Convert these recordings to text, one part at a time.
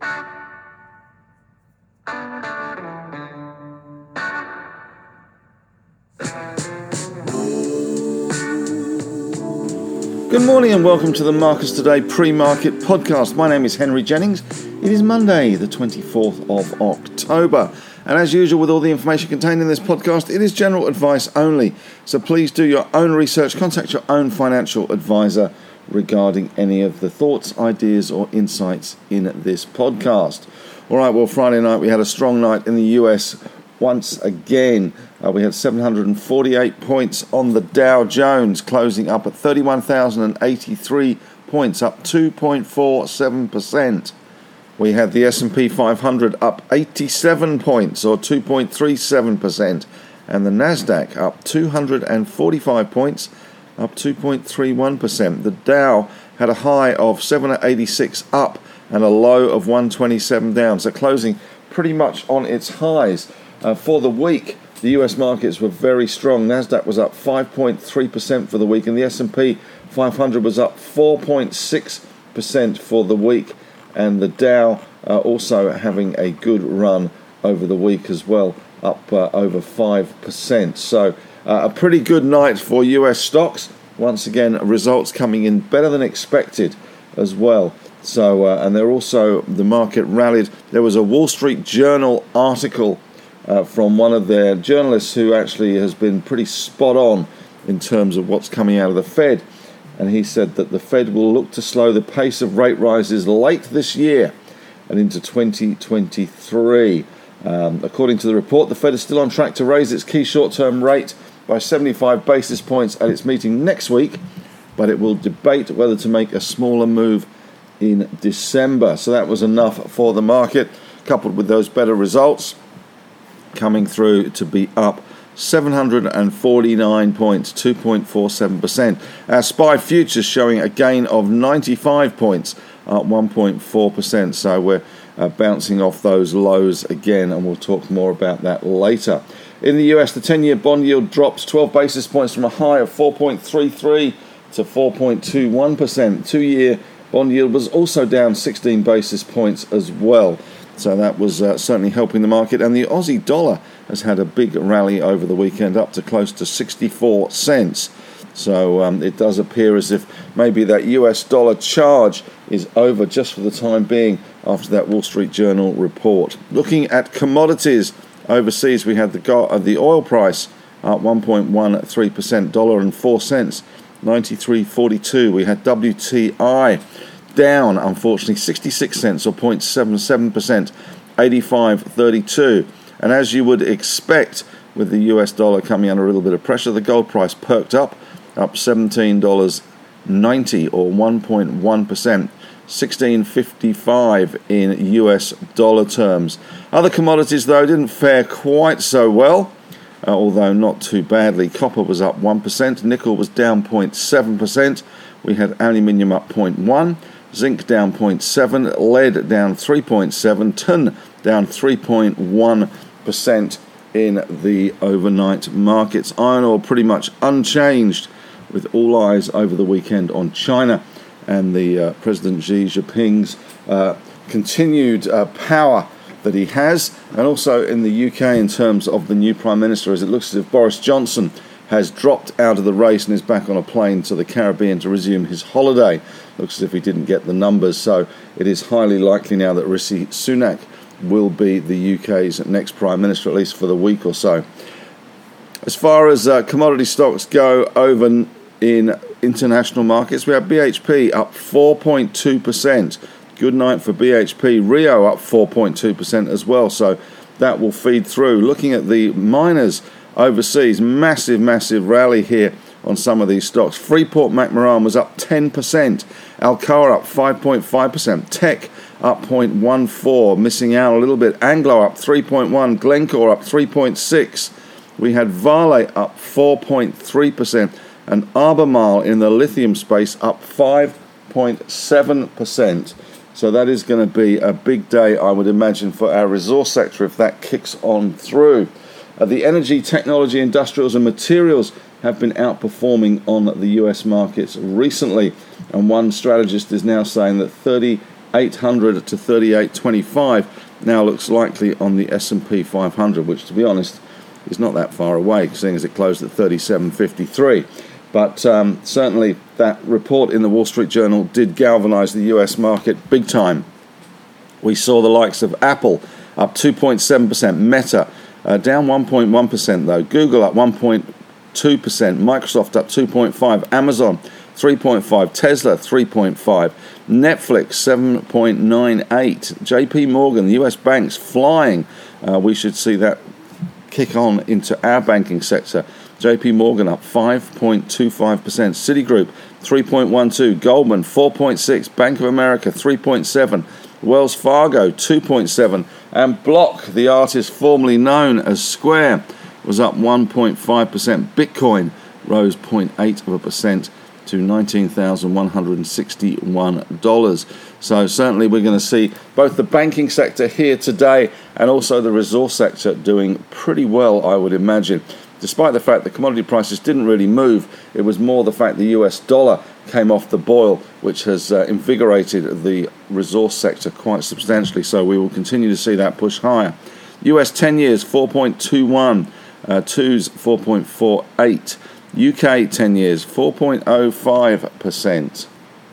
Good morning and welcome to the Marcus Today pre market podcast. My name is Henry Jennings. It is Monday, the 24th of October. And as usual, with all the information contained in this podcast, it is general advice only. So please do your own research, contact your own financial advisor regarding any of the thoughts, ideas, or insights in this podcast. All right, well, Friday night we had a strong night in the US once again. Uh, we had 748 points on the Dow Jones, closing up at 31,083 points, up 2.47%. We had the S&P 500 up 87 points, or 2.37%, and the Nasdaq up 245 points, up 2.31%. The Dow had a high of 786 up and a low of 127 down, so closing pretty much on its highs. Uh, for the week, the U.S. markets were very strong. Nasdaq was up 5.3% for the week, and the S&P 500 was up 4.6% for the week. And the Dow uh, also having a good run over the week as well, up uh, over 5%. So uh, a pretty good night for U.S. stocks. Once again, results coming in better than expected as well. So, uh, and they're also the market rallied. There was a Wall Street Journal article uh, from one of their journalists who actually has been pretty spot on in terms of what's coming out of the Fed. And he said that the Fed will look to slow the pace of rate rises late this year and into 2023. Um, according to the report, the Fed is still on track to raise its key short term rate by 75 basis points at its meeting next week, but it will debate whether to make a smaller move in December. So that was enough for the market, coupled with those better results coming through to be up 749 points, 2.47%. Our SPI futures showing a gain of 95 points, up 1.4%. So we're uh, bouncing off those lows again, and we'll talk more about that later. In the US, the 10 year bond yield drops 12 basis points from a high of 4.33 to 4.21%. Two year bond yield was also down 16 basis points as well. So that was uh, certainly helping the market. And the Aussie dollar has had a big rally over the weekend, up to close to 64 cents. So um, it does appear as if maybe that US dollar charge is over just for the time being after that Wall Street Journal report. Looking at commodities overseas, we had the, uh, the oil price up 1.13%, dollar and 4 cents, 93.42. We had WTI down, unfortunately, 66 cents or 0.77%, 85.32. And as you would expect, with the US dollar coming under a little bit of pressure, the gold price perked up, up $17.90 or 1.1%. 1655 in US dollar terms. Other commodities, though, didn't fare quite so well, uh, although not too badly. Copper was up 1%, nickel was down 0.7%, we had aluminium up 0.1, zinc down 0.7, lead down 3.7, tin down 3.1% in the overnight markets. Iron ore pretty much unchanged, with all eyes over the weekend on China and the uh, President Xi Jinping's uh, continued uh, power that he has, and also in the UK in terms of the new Prime Minister, as it looks as if Boris Johnson has dropped out of the race and is back on a plane to the Caribbean to resume his holiday. Looks as if he didn't get the numbers, so it is highly likely now that Rishi Sunak will be the UK's next Prime Minister, at least for the week or so. As far as uh, commodity stocks go over in international markets, we have BHP up 4.2%. Good night for BHP. Rio up 4.2% as well, so that will feed through. Looking at the miners, overseas. Massive, massive rally here on some of these stocks. Freeport McMoran was up 10%, Alcoa up 5.5%, Teck up 0.14, missing out a little bit. Anglo up 3.1, Glencore up 3.6. We had Vale up 4.3%, and Albemarle in the lithium space up 5.7%. So that is going to be a big day, I would imagine, for our resource sector if that kicks on through. Uh, the energy, technology, industrials, and materials have been outperforming on the US markets recently. And one strategist is now saying that 30 800 to 38.25 now looks likely on the S&P 500, which to be honest is not that far away, seeing as it closed at 37.53. But um, certainly that report in the Wall Street Journal did galvanize the US market big time. We saw the likes of Apple up 2.7%, Meta uh, down 1.1% though, Google up 1.2%, Microsoft up 2.5%, Amazon 3.5%, Tesla 3.5%, Netflix 7.98, JP Morgan, the US banks flying. Uh, we should see that kick on into our banking sector. JP Morgan up 5.25%, Citigroup 3.12, Goldman 4.6, Bank of America 3.7, Wells Fargo 2.7, and Block, the artist formerly known as Square, was up 1.5%. Bitcoin rose 0.8 of a percent to $19,161. So, certainly, we're going to see both the banking sector here today and also the resource sector doing pretty well, I would imagine. Despite the fact that commodity prices didn't really move, it was more the fact the US dollar came off the boil, which has uh, invigorated the resource sector quite substantially. So, we will continue to see that push higher. US 10 years 4.21, uh, 2s 4.48. UK 10 years 4.05%.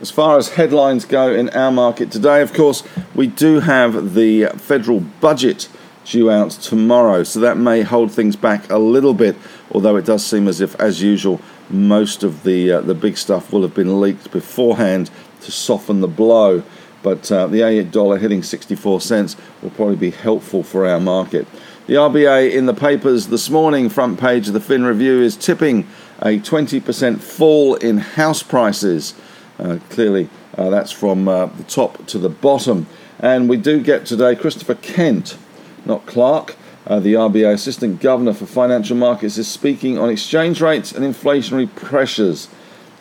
As far as headlines go in our market today, of course, we do have the federal budget due out tomorrow, so that may hold things back a little bit, although it does seem as if, as usual, most of the, uh, the big stuff will have been leaked beforehand to soften the blow. But uh, the $8 hitting 64 cents will probably be helpful for our market. The RBA in the papers this morning, front page of the Fin Review, is tipping a 20% fall in house prices. Uh, clearly, uh, that's from uh, the top to the bottom. And we do get today Christopher Kent, not Clark, uh, the RBA Assistant Governor for Financial Markets, is speaking on exchange rates and inflationary pressures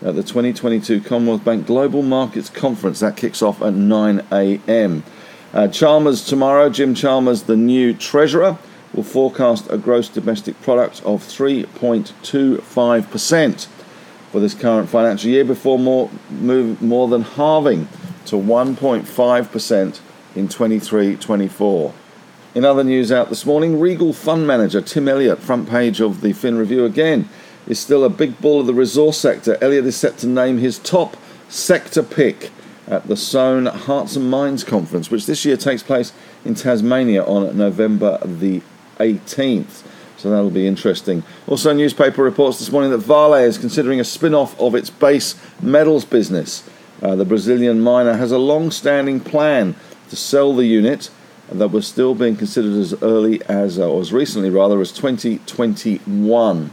at the 2022 Commonwealth Bank Global Markets Conference. That kicks off at 9 a.m. Uh, Chalmers tomorrow, Jim Chalmers, the new Treasurer will forecast a gross domestic product of 3.25% for this current financial year before more, move, more than halving to 1.5% in 23 24. In other news out this morning, Regal Fund Manager Tim Elliott, front page of the Fin Review again, is still a big bull of the resource sector. Elliott is set to name his top sector pick at the Sohn Hearts and Minds Conference, which this year takes place in Tasmania on November the 18th. So that'll be interesting. Also, newspaper reports this morning that Vale is considering a spin off of its base metals business. Uh, the Brazilian miner has a long standing plan to sell the unit that was still being considered as early as, uh, or as recently rather, as 2021.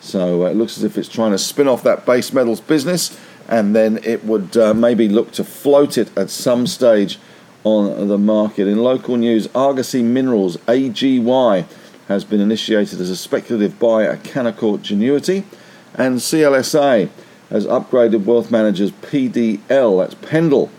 So uh, it looks as if it's trying to spin off that base metals business and then it would uh, maybe look to float it at some stage on the market. In local news, Argosy Minerals AGY has been initiated as a speculative buy at Canaccord Genuity, and CLSA has upgraded wealth managers PDL, that's Pendal,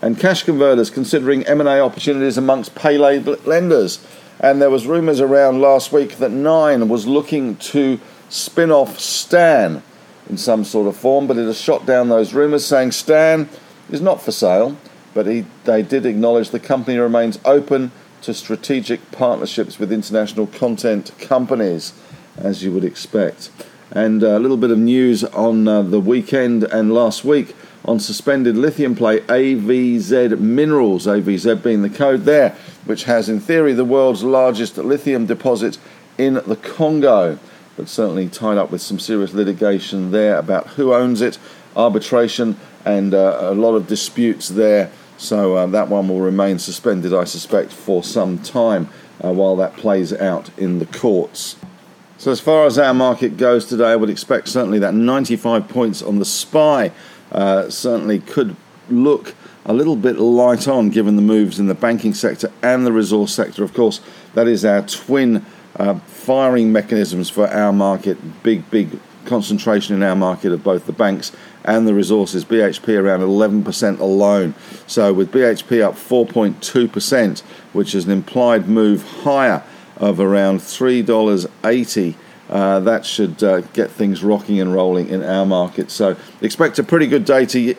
and cash converters considering M&A opportunities amongst pay lenders. And there was rumours around last week that Nine was looking to spin off Stan in some sort of form, but it has shot down those rumours saying Stan is not for sale but he, they did acknowledge the company remains open to strategic partnerships with international content companies, as you would expect. And a little bit of news on uh, the weekend and last week on suspended lithium play AVZ Minerals, AVZ being the code there, which has in theory the world's largest lithium deposit in the Congo, but certainly tied up with some serious litigation there about who owns it, arbitration, and uh, a lot of disputes there so uh, that one will remain suspended, I suspect, for some time uh, while that plays out in the courts. So as far as our market goes today, I would expect certainly that 95 points on the SPI uh, certainly could look a little bit light on given the moves in the banking sector and the resource sector. Of course, that is our twin uh, firing mechanisms for our market. Big, big concentration in our market of both the banks and the resources. BHP around 11% alone. So with BHP up 4.2%, which is an implied move higher of around $3.80. Uh, that should uh, get things rocking and rolling in our market. So expect a pretty good day to,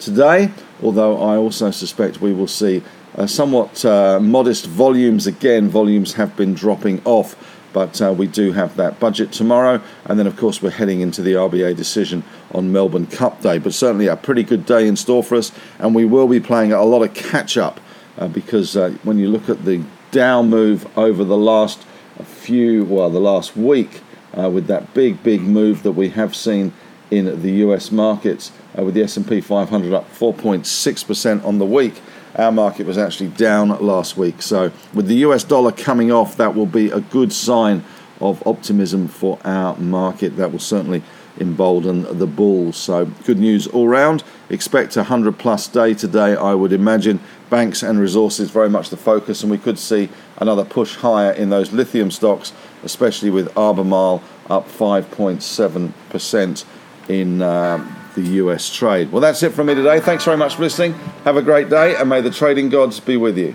today, although I also suspect we will see uh, somewhat uh, modest volumes again. Volumes have been dropping off, but uh, we do have that budget tomorrow, and then of course we're heading into the RBA decision on Melbourne Cup Day. But certainly a pretty good day in store for us, and we will be playing a lot of catch up uh, because when you look at the down move over the last few, well, the last week, uh, with that big, big move that we have seen in the US markets, with the S&P 500 up 4.6% on the week our market was actually down last week. So, with the US dollar coming off, that will be a good sign of optimism for our market. That will certainly embolden the bulls. So, good news all round. Expect a 100 plus day today, I would imagine. Banks and resources very much the focus, and we could see another push higher in those lithium stocks, especially with Albemarle up 5.7% in. Um, the US trade. Well, that's it from me today. Thanks very much for listening. Have a great day, and may the trading gods be with you.